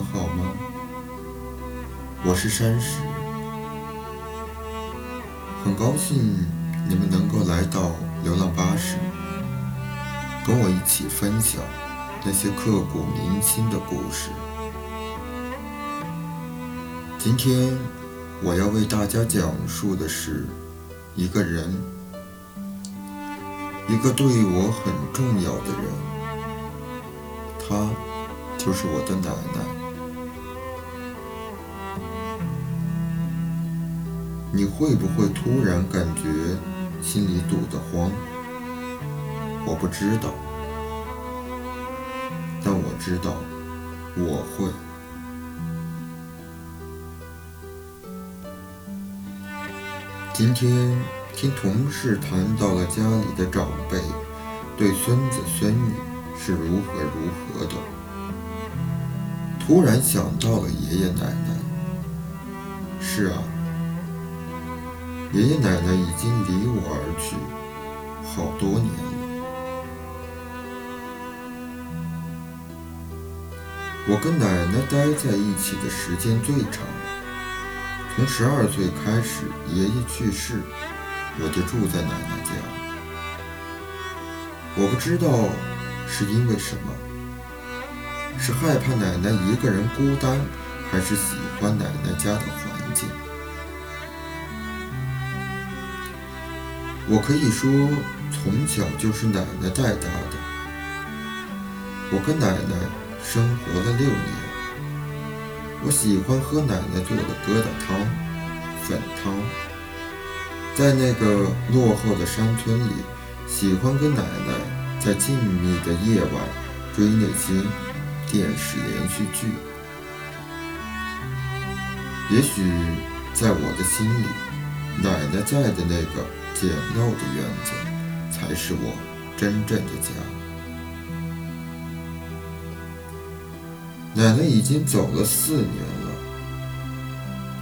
们好吗？我是山石，很高兴你们能够来到流浪巴士，跟我一起分享那些刻骨铭心的故事。今天我要为大家讲述的是一个人，一个对我很重要的人，他就是我的奶奶。你会不会突然感觉心里堵得慌？我不知道，但我知道我会。今天听同事谈到了家里的长辈对孙子孙女是如何如何的，突然想到了爷爷奶奶。是啊，爷爷奶奶已经离我而去好多年了。我跟奶奶待在一起的时间最长。从十二岁开始，爷爷去世，我就住在奶奶家。我不知道是因为什么，是害怕奶奶一个人孤单，还是喜欢奶奶家的环境。我可以说，从小就是奶奶带大的。我跟奶奶生活了六年。我喜欢喝奶奶做的疙瘩汤、粉汤，在那个落后的山村里，喜欢跟奶奶在静谧的夜晚追那些电视连续剧。也许在我的心里，奶奶在的那个简陋的院子，才是我真正的家。奶奶已经走了四年了。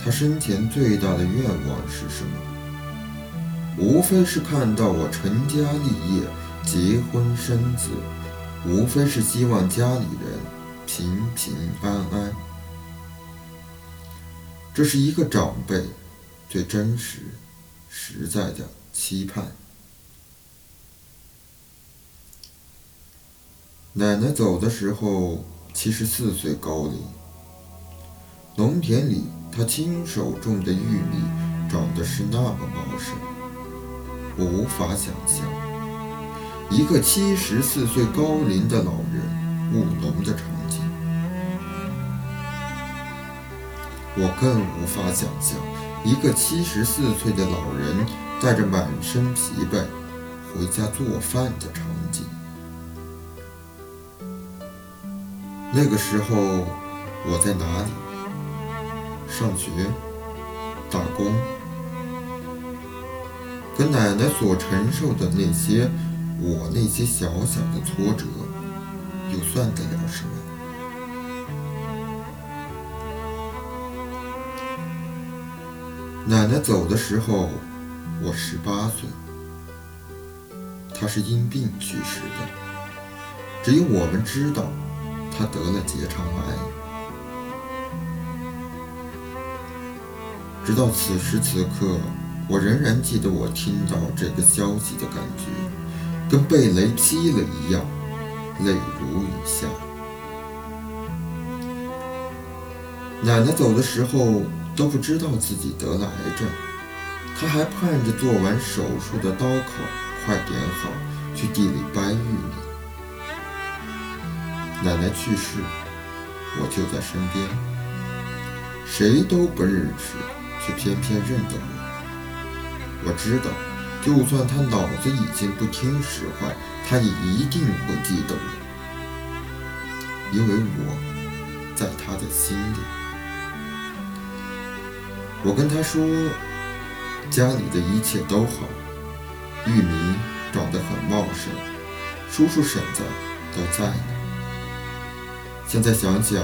她生前最大的愿望是什么？无非是看到我成家立业、结婚生子，无非是希望家里人平平安安。这是一个长辈最真实、实在的期盼。奶奶走的时候。七十四岁高龄，农田里她亲手种的玉米长得是那么茂盛，我无法想象一个七十四岁高龄的老人务农的场景，我更无法想象一个七十四岁的老人带着满身疲惫回家做饭的场景。那个时候我在哪里？上学、打工，跟奶奶所承受的那些，我那些小小的挫折，又算得了什么？奶奶走的时候，我十八岁，他是因病去世的，只有我们知道。他得了结肠癌，直到此时此刻，我仍然记得我听到这个消息的感觉，跟被雷劈了一样，泪如雨下。奶奶走的时候都不知道自己得了癌症，他还盼着做完手术的刀口快点好，去地里掰玉米。奶奶去世，我就在身边，谁都不认识，却偏偏认得我。我知道，就算他脑子已经不听使唤，他也一定会记得我，因为我在他的心里。我跟他说，家里的一切都好，玉米长得很茂盛，叔叔婶子都在呢。现在想想，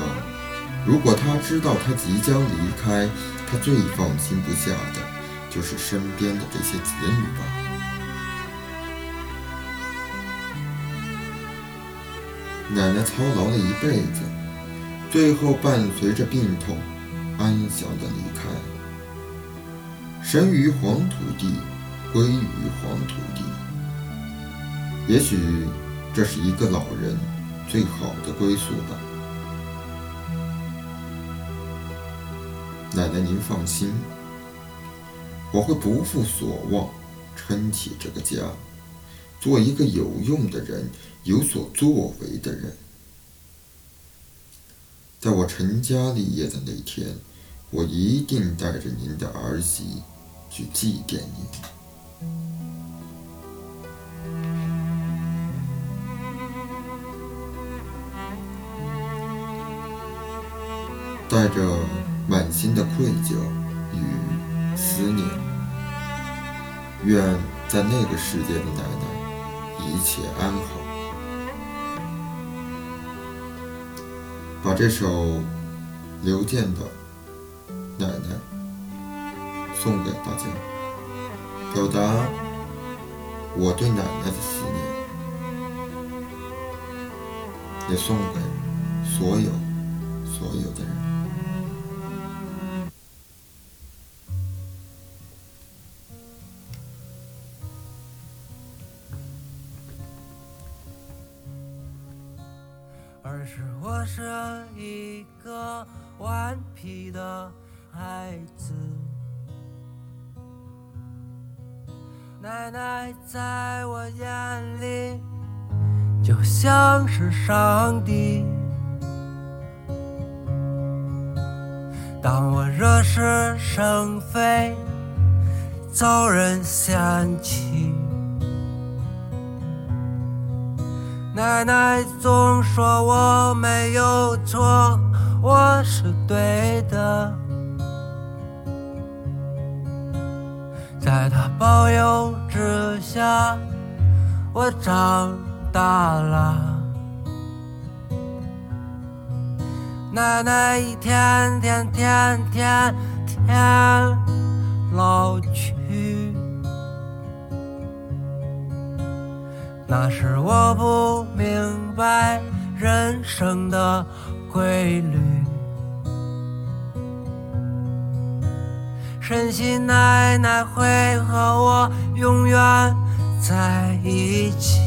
如果他知道他即将离开，他最放心不下的就是身边的这些子女吧。奶奶操劳了一辈子，最后伴随着病痛，安详的离开，生于黄土地，归于黄土地。也许这是一个老人最好的归宿吧。奶奶，您放心，我会不负所望，撑起这个家，做一个有用的人，有所作为的人。在我成家立业的那天，我一定带着您的儿媳去祭奠你，带着满心的愧疚与思念，愿在那个世界的奶奶一切安好。把这首刘健的《奶奶》送给大家，表达我对奶奶的思念，也送给所有所有的人。儿时我是一个顽皮的孩子，奶奶在我眼里就像是上帝。当我惹是生非，遭人嫌弃。奶奶总说我没有错，我是对的。在她保佑之下，我长大了。奶奶一天天天天天老去。那时我不明白人生的规律，深信奶奶会和我永远在一起。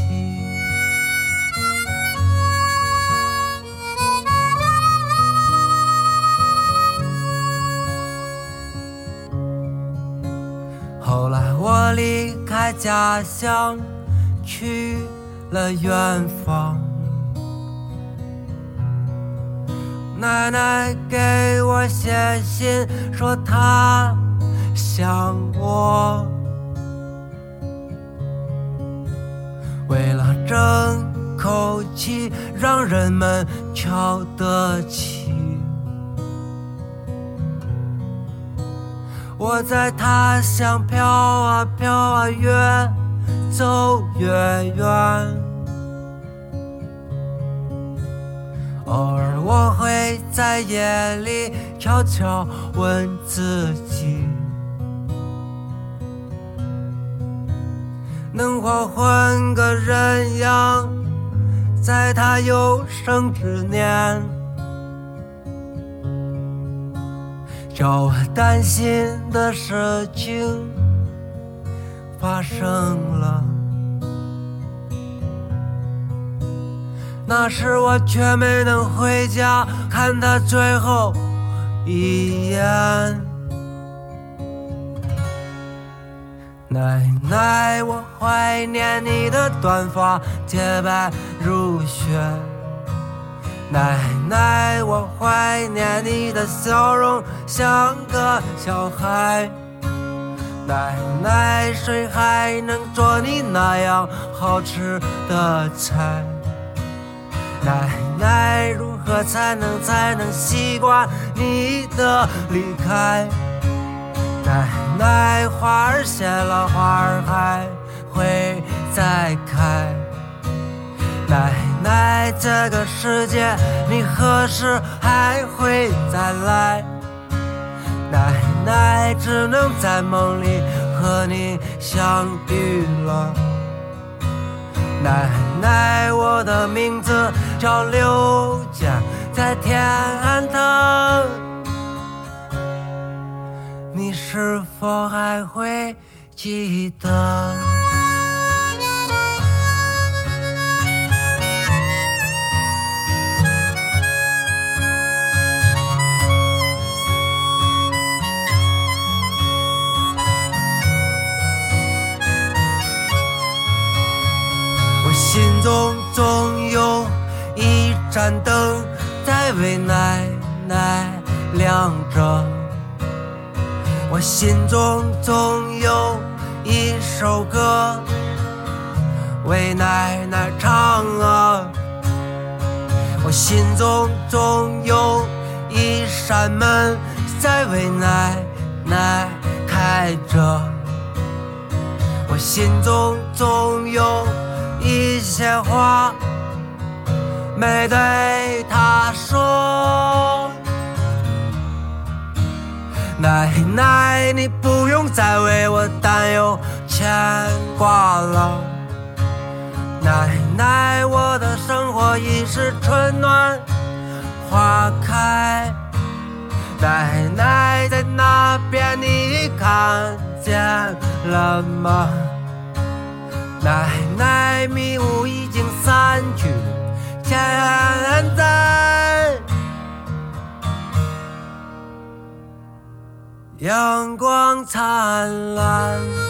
后来我离开家乡。去了远方，奶奶给我写信说她想我，为了争口气让人们瞧得起，我在他乡飘啊飘啊越。走越远，偶尔我会在夜里悄悄问自己：能否换个人样，在他有生之年，叫我担心的事情。发生了，那时我却没能回家看他最后一眼。奶奶，我怀念你的短发洁白如雪。奶奶，我怀念你的笑容像个小孩。奶奶，谁还能做你那样好吃的菜？奶奶，如何才能才能习惯你的离开？奶奶，花儿谢了，花儿还会再开。奶奶，这个世界你何时还会再来？奶奶，只能在梦里和你相遇了。奶奶，我的名字叫刘健，在天安堂，你是否还会记得？我心中总有一盏灯在为奶奶亮着，我心中总有一首歌为奶奶唱啊，我心中总有一扇门在为奶奶开着，我心中总有。一些话没对她说，奶奶，你不用再为我担忧牵挂了。奶奶，我的生活已是春暖花开。奶奶在那边，你看见了吗？奶奶，迷雾已经散去，现在阳光灿烂。